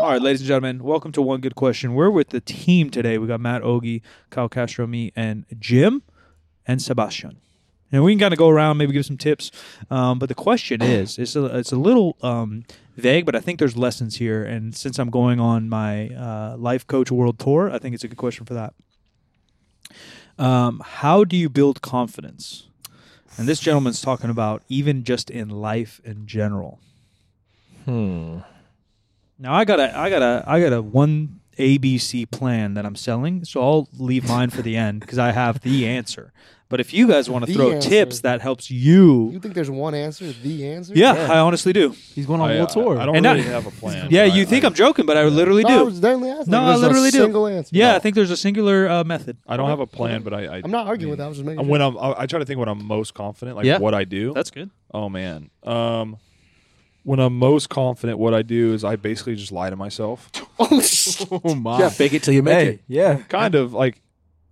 All right, ladies and gentlemen, welcome to One Good Question. We're with the team today. We got Matt Ogie, Kyle Castro, me, and Jim and Sebastian. And we can kind of go around, maybe give some tips. Um, but the question is, it's a, it's a little um, vague, but I think there's lessons here. And since I'm going on my uh, Life Coach World Tour, I think it's a good question for that. Um, how do you build confidence? And this gentleman's talking about even just in life in general. Hmm. Now I got a I got a I got a one ABC plan that I'm selling, so I'll leave mine for the end because I have the answer. But if you guys want to The throw answer. tips that helps you, You think there's one answer? The answer? yeah, I honestly do. He's going on I, world tour. I, I don't And I- really have a plan. Yeah, but you I- think I, I'm joking, but I literally no, I do. was definitely asking. No, I There's literally a do. Single answer. Yeah, No. I think there's a singular uh, method. I don't have a plan, but I. I I'm not arguing with that. I was just making And sure. when I'm, I I try to think when I'm most confident, like Yeah. what I do. That's good. oh man. Um, when I'm most confident, what I do is I basically just lie to myself. Oh, oh my. Yeah, fake it till you make Hey, it. yeah. Kind of like,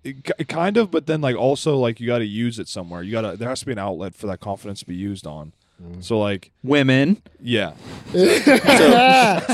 it ki- kind of, but then like also like you got to use it somewhere. You got to. There has to be an outlet for that confidence to be used on. So like, Women. yeah.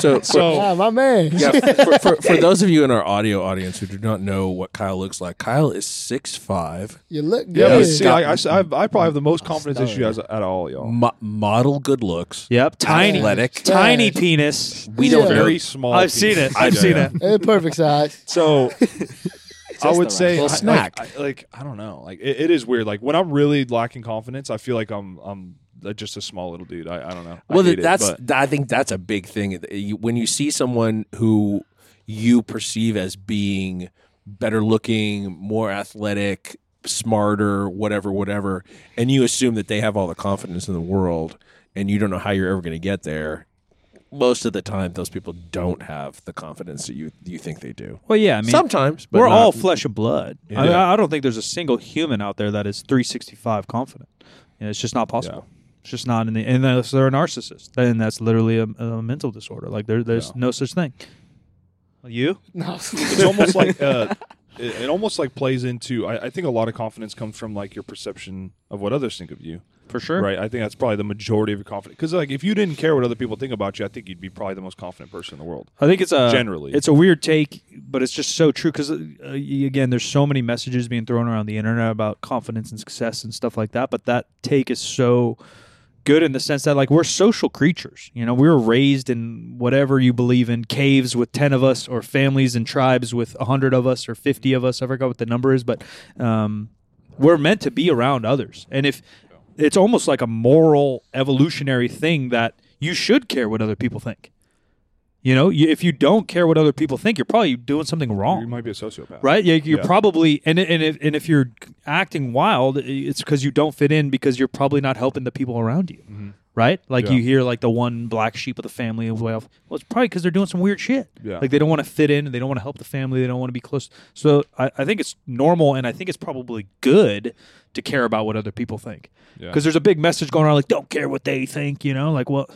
So, So Ah, my man. yeah, for, for, for those of you in our audio audience who do not know what Kyle looks like, Kyle is six five, you look good. yeah, but He's see, got- I, I, s- I- I probably have the most confidence issue as out of all y'all. mo- model good looks, Yep. Tiny. athletic. Tiny penis. We don't Yeah. know. Very small. I've seen it. I've Yeah, seen yeah. it. Eh, perfect size. So I would say Little I- snack. Like, I, like I don't know. Like it, it is weird. Like when I'm really lacking confidence, I feel like I'm I'm just a small little dude. I, I don't know. I Well, hate it, that's but- I think that's a big thing. When you see someone who you perceive as being better looking, more athletic, smarter, whatever, whatever, and you assume that they have all the confidence in the world, and you don't know how you're ever going to get there. Most of the time, those people don't have the confidence that you you think they do. Well, yeah. I mean, Sometimes, but we're not- all flesh and blood. I, Yeah. I don't think there's a single human out there that is 365 confident. You know, it's just not possible. It's just not in the unless they're a narcissist. Then that's literally a, a mental disorder. Like there, there's Yeah. no such thing. You? No. it's almost like uh, it, it almost like plays into. I, I think a lot of confidence comes from like your perception of what others think of you. For sure. Right. I think that's probably the majority of your confidence. Because like if you didn't care what other people think about you, I think you'd be probably the most confident person in the world. I think it's a Generally. it's a weird take, but it's just so true because uh, again, there's so many messages being thrown around the internet about confidence and success and stuff like that. But that take is so good in the sense that like we're social creatures. You know, we were raised in whatever you believe in caves with ten of us, or families and tribes with hundred of us, or fifty of us. I forgot what the number is, but um, we're meant to be around others, and if it's almost like a moral evolutionary thing that you should care what other people think. You know, you, if you don't care what other people think, you're probably doing something wrong. You might be a sociopath. right? Yeah, you're Yeah. probably and and if, and if you're acting wild, it's because you don't fit in because you're probably not helping the people around you, right? Like Mm-hmm. Yeah. you hear like the one black sheep of the family of well, well, it's probably because they're doing some weird shit. Yeah. Like they don't want to fit in, they don't want to help the family, they don't want to be close. So I, I think it's normal, and I think it's probably good to care about what other people think Yeah. because there's a big message going around like don't care what they think. You know, like well,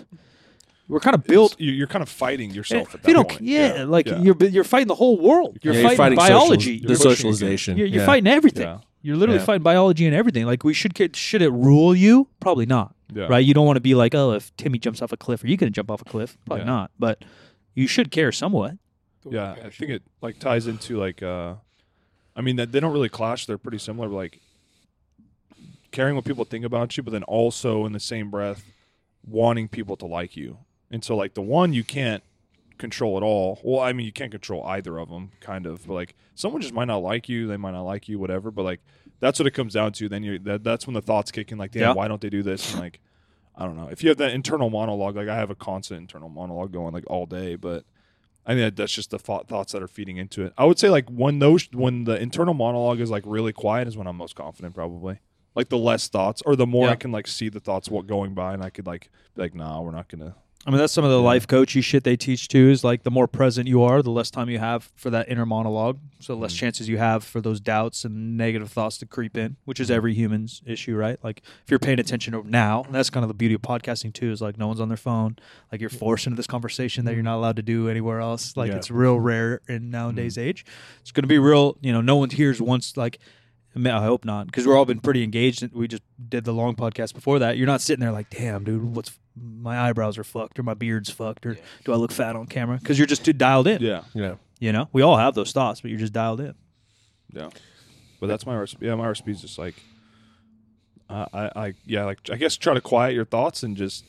we're kind of built. You- You're kind of fighting yourself at that you don't, point. yeah, like Yeah. you're you're fighting the whole world. You're, Yeah, you're fighting, fighting biology. socializ- You're, the socialization. you're, you're yeah. fighting everything. Yeah. You're literally Yeah. fighting biology and everything. Like we should get should it rule you? Probably not. Yeah. Right? You don't want to be like, oh, if Timmy jumps off a cliff, are you going to jump off a cliff? Probably Yeah. not. But you should care somewhat. Yeah, I think it like ties into like uh I mean that they don't really clash, they're pretty similar, but, like caring what people think about you, but then also in the same breath wanting people to like you. And so like the one you can't control at all. Well, I mean you can't control either of them kind of, but like someone just might not like you, they might not like you whatever, but like that's what it comes down to. Then you that that's when the thoughts kick in like damn, Yeah. why don't they do this? And like I don't know. If you have that internal monologue, like I have a constant internal monologue going like all day, but I mean, that's just the thought, thoughts that are feeding into it. I would say like when those when the internal monologue is like really quiet is when I'm most confident, probably. Like the less thoughts, or the more Yeah. I can like see the thoughts what going by, and I could like be like, nah, we're not gonna. I mean, that's some of the life coachy shit they teach too. Is like the more present you are, the less time you have for that inner monologue. So the less mm-hmm. chances you have for those doubts and negative thoughts to creep in, which is mm-hmm. every human's issue, right? Like if you're paying attention now, and that's kind of the beauty of podcasting too. Is like no one's on their phone. Like you're forced into this conversation that you're mm-hmm. not allowed to do anywhere else. Like Yeah. it's real rare in nowadays age. It's going to be real. You know, no one hears once like. I, mean, I hope not, because we're all been pretty engaged. We just did the long podcast before that. You're not sitting there like, damn, dude, what's my eyebrows are fucked or my beard's fucked or do I look fat on camera? Because you're just too dialed in. Yeah, Yeah. You know, we all have those thoughts, but you're just dialed in. yeah. But that's my recipe. Yeah, my recipe is just like, uh, I, I, yeah, like I guess try to quiet your thoughts and just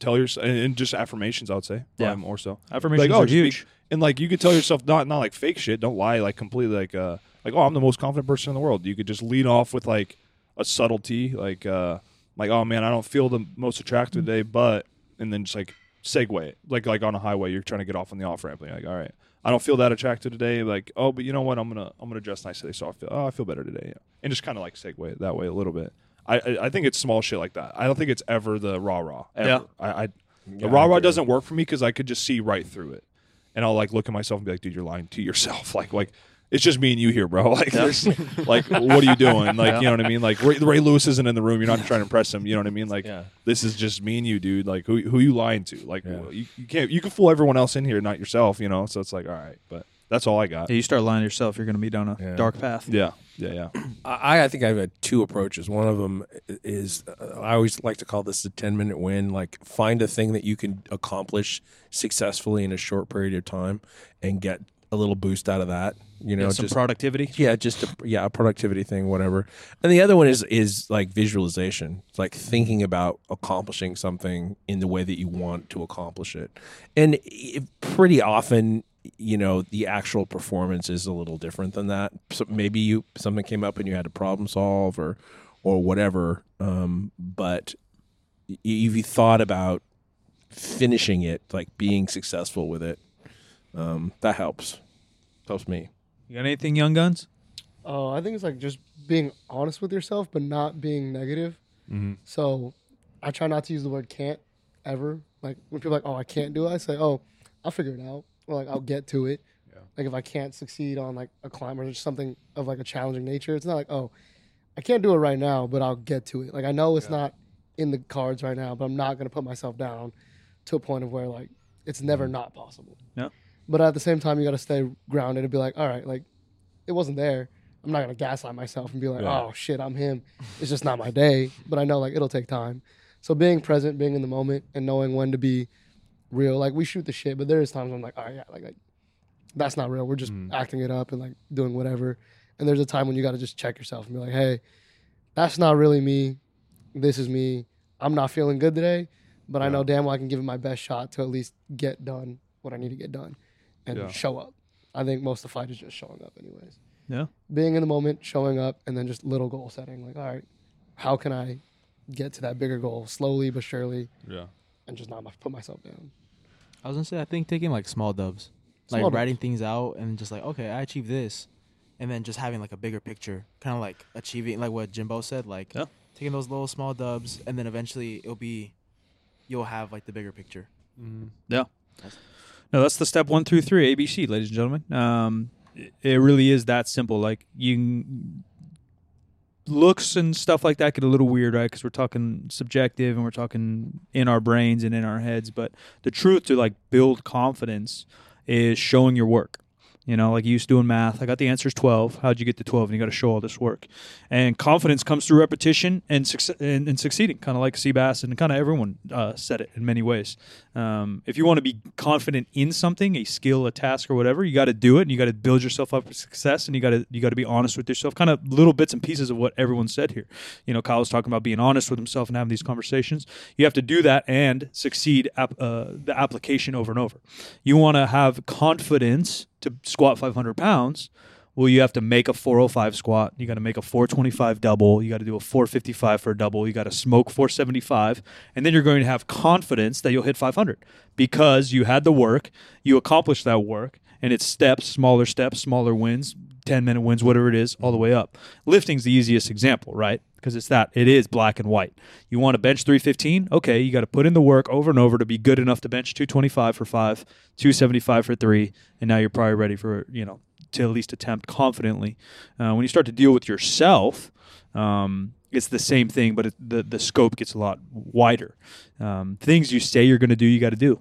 tell yourself, and, and just affirmations. I would say, Yeah. more so. Affirmations Like, oh, are huge. And like you could tell yourself not not like fake shit. Don't lie like completely like uh like oh I'm the most confident person in the world. You could just lead off with like a subtlety like uh like oh man I don't feel the most attractive today but and then just like segue it like like on a highway you're trying to get off on the off ramp. Like all right I don't feel that attractive today. Like oh but you know what I'm gonna I'm gonna dress nice today so I feel oh I feel better today. Yeah. And just kind of like segue it that way a little bit. I, I I think it's small shit like that. I don't think it's ever the rah rah. Yeah. I, I Yeah, the rah rah doesn't work for me because I could just see right through it, and I'll like look at myself and be like, "Dude, you're lying to yourself." Like, like it's just me and you here, bro. Like, there's, like, what are you doing? Like, you know what I mean? Like, Ray, Ray Lewis isn't in the room. You're not trying to impress him. You know what I mean? Like, Yeah. this is just me and you, dude. Like, who who you lying to? Like, Yeah. you, you can't you can fool everyone else in here, not yourself. You know? So it's like, all right, but that's all I got. Yeah, you start lying to yourself, you're going to be down a Yeah. dark path. Yeah, yeah, yeah. I, I think I've had two approaches. One of them is uh, I always like to call this the 10 minute win. Like, find a thing that you can accomplish successfully in a short period of time and get a little boost out of that. You know, Yeah, some just productivity. yeah, just a, yeah, a productivity thing, whatever. And the other one is is like visualization. It's like thinking about accomplishing something in the way that you want to accomplish it. And it, pretty often, you know, the actual performance is a little different than that. So maybe you something came up and you had to problem solve or or whatever. Um, but y- if you thought about finishing it, like being successful with it, um, that helps. Helps me. You got anything, Young Guns? Oh, I think it's like just being honest with yourself, but not being negative. Mm-hmm. So I try not to use the word can't ever. Like when people are like, oh, I can't do it, I say, oh, I'll figure it out. Or like I'll get to it. Yeah. Like if I can't succeed on like a climb or just something of like a challenging nature, it's not like, oh, I can't do it right now, but I'll get to it. Like I know it's not in the cards right now, but I'm not gonna put myself down to a point of where like it's never mm-hmm. not possible. Yeah. But at the same time, you got to stay grounded and be like, all right, like it wasn't there. I'm not gonna gaslight myself and be like, Yeah. oh shit, I'm him. It's just not my day. But I know like it'll take time. So being present, being in the moment, and knowing when to be real. Like we shoot the shit, but there is times I'm like, all right, yeah, like, like that's not real. We're just Mhm. acting it up and like doing whatever. And there's a time when you got to just check yourself and be like, hey, that's not really me. This is me. I'm not feeling good today, but I know damn well I can give it my best shot to at least get done what I need to get done and Yeah. show up. I think most of the fight is just showing up, anyways. Yeah. Being in the moment, showing up, and then just little goal setting. Like, all right, how can I get to that bigger goal slowly but surely, Yeah. And just not put myself down. I was gonna say I think taking like small dubs, Small like dubs. writing things out and just like okay I achieved this, and then just having like a bigger picture, kind of like achieving like what Jimbo said, like Yeah. taking those little small dubs, and then eventually it'll be, you'll have like the bigger picture. Mm-hmm. No, that's the step one through three ABC, ladies and gentlemen. Um, it- it really is that simple. Like you, can- looks and stuff like that get a little weird, right? Because we're talking subjective and we're talking in our brains and in our heads. But the truth to like build confidence is showing your work. You know, like you used to doing math. I got the answers 12. How'd you get to 12? And you got to show all this work. And confidence comes through repetition and, succe- and, and succeeding, kind of like Seabass and kind of everyone uh, said it in many ways. Um, if you want to be confident in something, a skill, a task, or whatever, you got to do it and you got to build yourself up for success and you got to you got to be honest with yourself. Kind of little bits and pieces of what everyone said here. You know, Kyle was talking about being honest with himself and having these conversations. You have to do that and succeed ap- uh, the application over and over. You want to have confidence to squat 500 pounds. Well, you have to make a 405 squat. You got to make a 425 double. You got to do a 455 for a double. You got to smoke 475. And then you're going to have confidence that you'll hit 500 because you had the work, you accomplished that work, and it's steps, smaller steps, smaller wins, 10 minute wins, whatever it is, all the way up. Lifting's the easiest example, right? Because it's that, it is black and white. You want to bench 315? Okay, you got to put in the work over and over to be good enough to bench 225 for five, 275 for three, and now you're probably ready for, you know, to at least attempt confidently. Uh, when you start to deal with yourself, um, it's the same thing, but it, the the scope gets a lot wider. Um, things you say you're going to do, you got to do.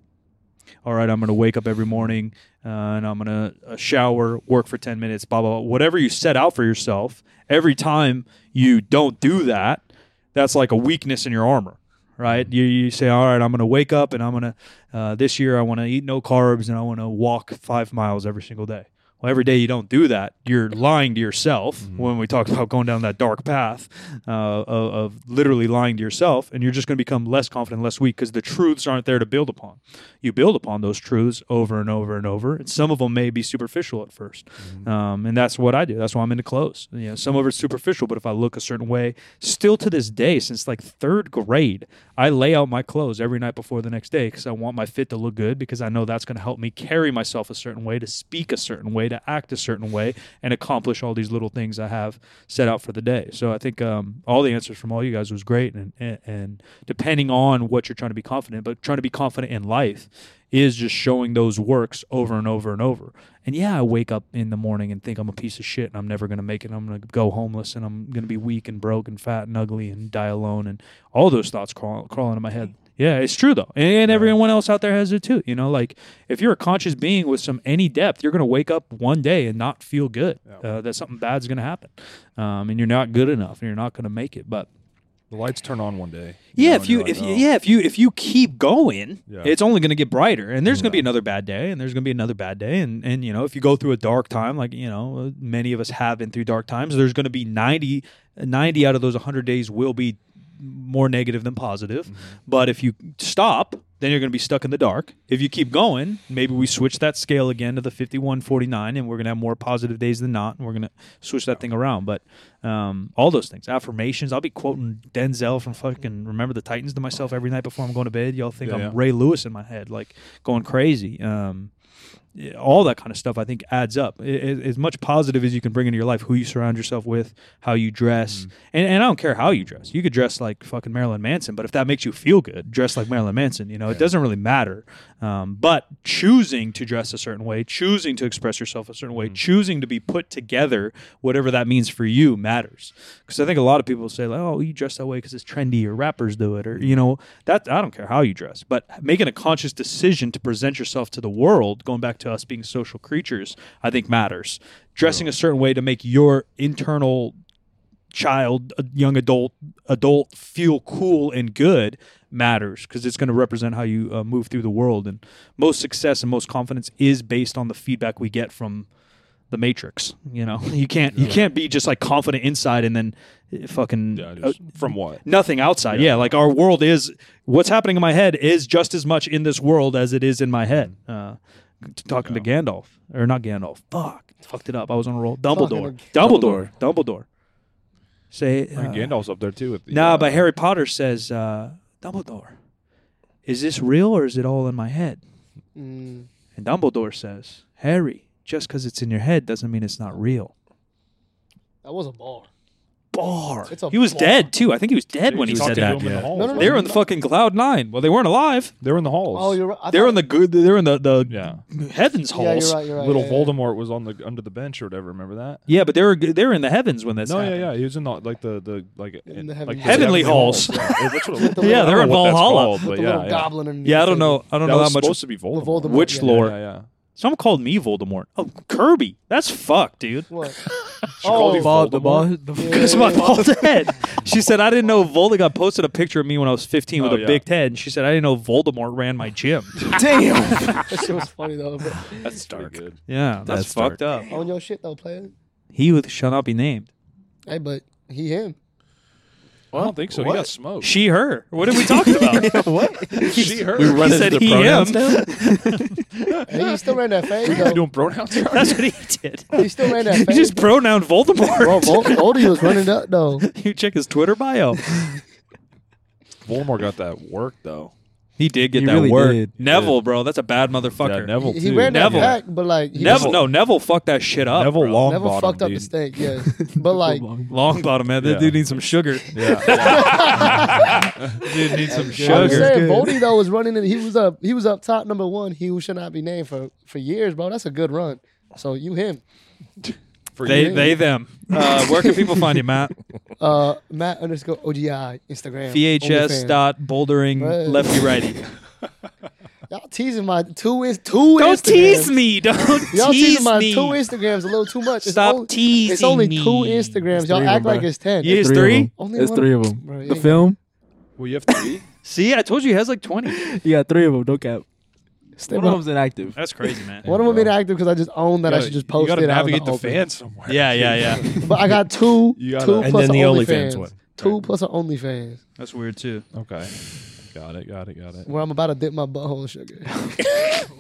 All right, I'm going to wake up every morning uh, and I'm going to uh, shower, work for 10 minutes, blah, blah, blah. Whatever you set out for yourself, every time you don't do that, that's like a weakness in your armor, right? You, you say, all right, I'm going to wake up and I'm going to, uh, this year, I want to eat no carbs and I want to walk five miles every single day. Well, every day you don't do that, you're lying to yourself. When we talk about going down that dark path uh, of, of literally lying to yourself, and you're just going to become less confident, less weak because the truths aren't there to build upon. You build upon those truths over and over and over, and some of them may be superficial at 1st um, and that's what I do. That's why I'm into clothes. You know, some of it's superficial, but if I look a certain way, still to this day, since like third grade, I lay out my clothes every night before the next day because I want my fit to look good because I know that's going to help me carry myself a certain way, to speak a certain way, to act a certain way, and accomplish all these little things I have set out for the day. So I think um, all the answers from all you guys was great, and, and and depending on what you're trying to be confident, but trying to be confident in life is just showing those works over and over and over. And yeah, I wake up in the morning and think I'm a piece of shit and I'm never going to make it. I'm going to go homeless and I'm going to be weak and broke and fat and ugly and die alone. And all those thoughts crawl, crawl into my head. Yeah, it's true though. And everyone else out there has it too. You know, like if you're a conscious being with some any depth, you're going to wake up one day and not feel good. Uh, that something bad's going to happen. Um, and you're not good enough and you're not going to make it. But The lights turn on one day. yeah, know, if you if like, you, "Oh." yeah if you if you keep going, Yeah. it's only going to get brighter. And there's going to be another bad day, and there's going to be another bad day, and and you know if you go through a dark time, like you know many of us have been through dark times, there's going to be 90, 90 out of those hundred days will be more negative than positive. Mm-hmm. But if you stop, then you're going to be stuck in the dark. If you keep going, maybe we switch that scale again to the 51 49 and we're going to have more positive days than not and we're going to switch that thing around. But um, all those things, affirmations, I'll be quoting Denzel from fucking Remember the Titans to myself every night before I'm going to bed. Y'all think Yeah, I'm yeah. Ray Lewis in my head, like going crazy. Um, all that kind of stuff I think adds up. I- I- as much positive as you can bring into your life, who you surround yourself with, how you dress, and, and I don't care how you dress. You could dress like fucking Marilyn Manson, but if that makes you feel good, dress like Marilyn Manson. You know, it doesn't really matter. Um, but choosing to dress a certain way, choosing to express yourself a certain way, choosing to be put together, whatever that means for you, matters. Because I think a lot of people say like, "Oh, you dress that way because it's trendy, or rappers do it, or you know that." I don't care how you dress, but making a conscious decision to present yourself to the world, going back to us being social creatures, I think matters. Dressing a certain way to make your internal child, a young adult, adult feel cool and good matters because it's going to represent how you uh, move through the world. And most success and most confidence is based on the feedback we get from the matrix. You know, you can't you can't be just like confident inside and then uh, fucking Yeah, uh, from what? nothing outside. Yeah. like our world is what's happening in my head is just as much in this world as it is in my head. Uh, talking to Gandalf or not Gandalf. Fuck, fucked it up. I was on a roll. Dumbledore. Talking Dumbledore. Dumbledore. Say I think uh, Gandalf's up there too. With the, Nah, uh, but Harry Potter says uh, Dumbledore. Is this real or is it all in my head? Mm, And Dumbledore says, Harry, just because it's in your head doesn't mean it's not real. that was a bar. Bar. It's a he was bar. dead too. I think he was dead when he said that. him in the Yeah. No, no, no. They were right? in the fucking cloud nine. Well, they weren't alive. They were in the halls. Oh, you're right. I They were in the good. They were in the the yeah. heavens Yeah, halls. you're right. You're right. Little yeah, yeah. Voldemort was on the under the bench or whatever. Remember that? Yeah, but they were they were in the heavens when that's no, yeah, happened. yeah. He was in the like the the like In the like heavenly- Heavenly halls. Yeah, that's what it- With the I Yeah, they're in what Valhalla. called, With but the yeah, little yeah. goblin and Yeah, I don't know. I don't know was that much. supposed to be Voldemort. Voldemort. Which yeah. lore? Yeah, yeah. Someone called me Voldemort. Oh, Kirby. That's fucked, dude. What? She called you oh, Bald, the Voldemort? bald, the, Yeah. Because my bald head. She said I didn't know Voldemort posted a picture of me when I was 15 with Oh, a yeah. big head. And she said I didn't know Voldemort ran my gym. damn. that shit was funny though. But That's dark. Good. Yeah, that's, That's fucked up. on your shit though, player. He who shall not be named. Hey, but he him. I don't think so. He got smoked. She, her. What are we talking about? what? she, her. We he run said the he, pronouns him. now. Hey, he still ran that fade You though. doing pronouns? That's what he did. He still ran that He fade. just pronounced Voldemort. Bro, Vol- Voldy was running up though. you check his Twitter bio. Voldemort got that work though. He did get He that really work. did. Neville, bro, that's a bad motherfucker. Yeah, Neville He, too. he ran that Neville. back, but like he Neville, was- no, Neville fucked that shit up. Neville bro. long Neville bottom, fucked up the steak. Yeah, but like Longbottom, man. That Yeah. dude needs some sugar. Yeah. dude needs some I was sugar. saying, Voldy though was running. In, he was up. He was up top number one. He who should not be named for for years, bro. That's a good run. So you him. For They, you. they, them. Uh, where can people find you, Matt? Uh, Matt underscore OGI Instagram. VHS dot bouldering Right. lefty righty. Y'all teasing my two is two. Don't Instagrams. tease me. Don't Y'all tease teasing my me. two Instagrams a little too much. It's Stop only, teasing It's only me. two Instagrams. Y'all three act of like them, it's ten. Yeah, it's Three of three. them. Only There's one- three of them. Bro, the yeah. film, Well, you have three. See, I told you he has like twenty. you got three of them. Don't cap. Stay One of up. them's inactive. That's crazy, man. One of them inactive because I just own that I should just gotta- post You it got to out in navigate the, open. fans somewhere. Yeah, yeah, yeah. But I got two, You gotta- two And plus then the a OnlyFans OnlyFans. one. Two Right. plus an OnlyFans. That's weird too. Okay. Got it. Got it. Got it. Where I'm about to dip my butthole in sugar.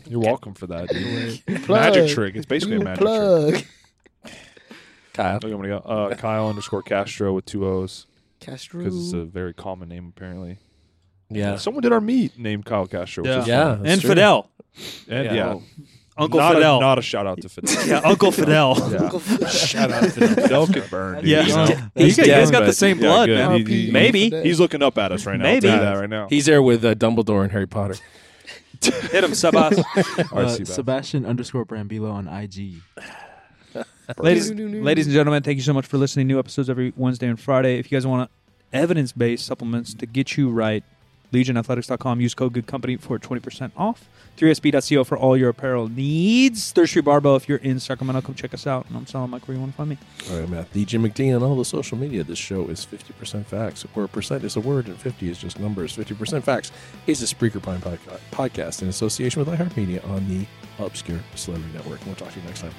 You're welcome for that. Dude. Plug. magic trick. It's basically a magic trick. Plug. Kyle. Okay, I'm gonna go. Uh, Kyle underscore Castro with two O's Castro. because it's a very common name apparently. Yeah. Someone did our meet named Kyle Castro. Which Yeah. is Yeah. that's And true. Fidel. And Yeah. yeah, Uncle not Fidel. A, not a shout out to Fidel. yeah, Uncle Fidel. Yeah. Shout out to Fidel. Fidel could burn. Dude, Yeah. you know? You He's guys, you guys got the but- same Yeah, blood, good. man. He- he- Maybe. He's looking up at us right now. I'll Maybe. tell you that right now. He's there with uh, Dumbledore and Harry Potter. Hit him, Sabas. All right, Uh, Seabass. Sebastian underscore Brambila on IG. ladies, ladies and gentlemen, thank you so much for listening. New episodes every Wednesday and Friday. If you guys want evidence-based supplements to get you right, legionathletics.com. Use code Good Company for 20% off. 3sb.co for all your apparel needs. Third Street Barbell, if you're in Sacramento, come check us out. And I'm Silent Mike, where you want to find me. All right, Matt. Jim McD on all the social media. This show is 50% facts, where percent is a word and 50 is just numbers. 50% facts is a Spreaker Prime podcast in association with iHeartMedia on the Obscure Celebrity Network. We'll talk to you next time.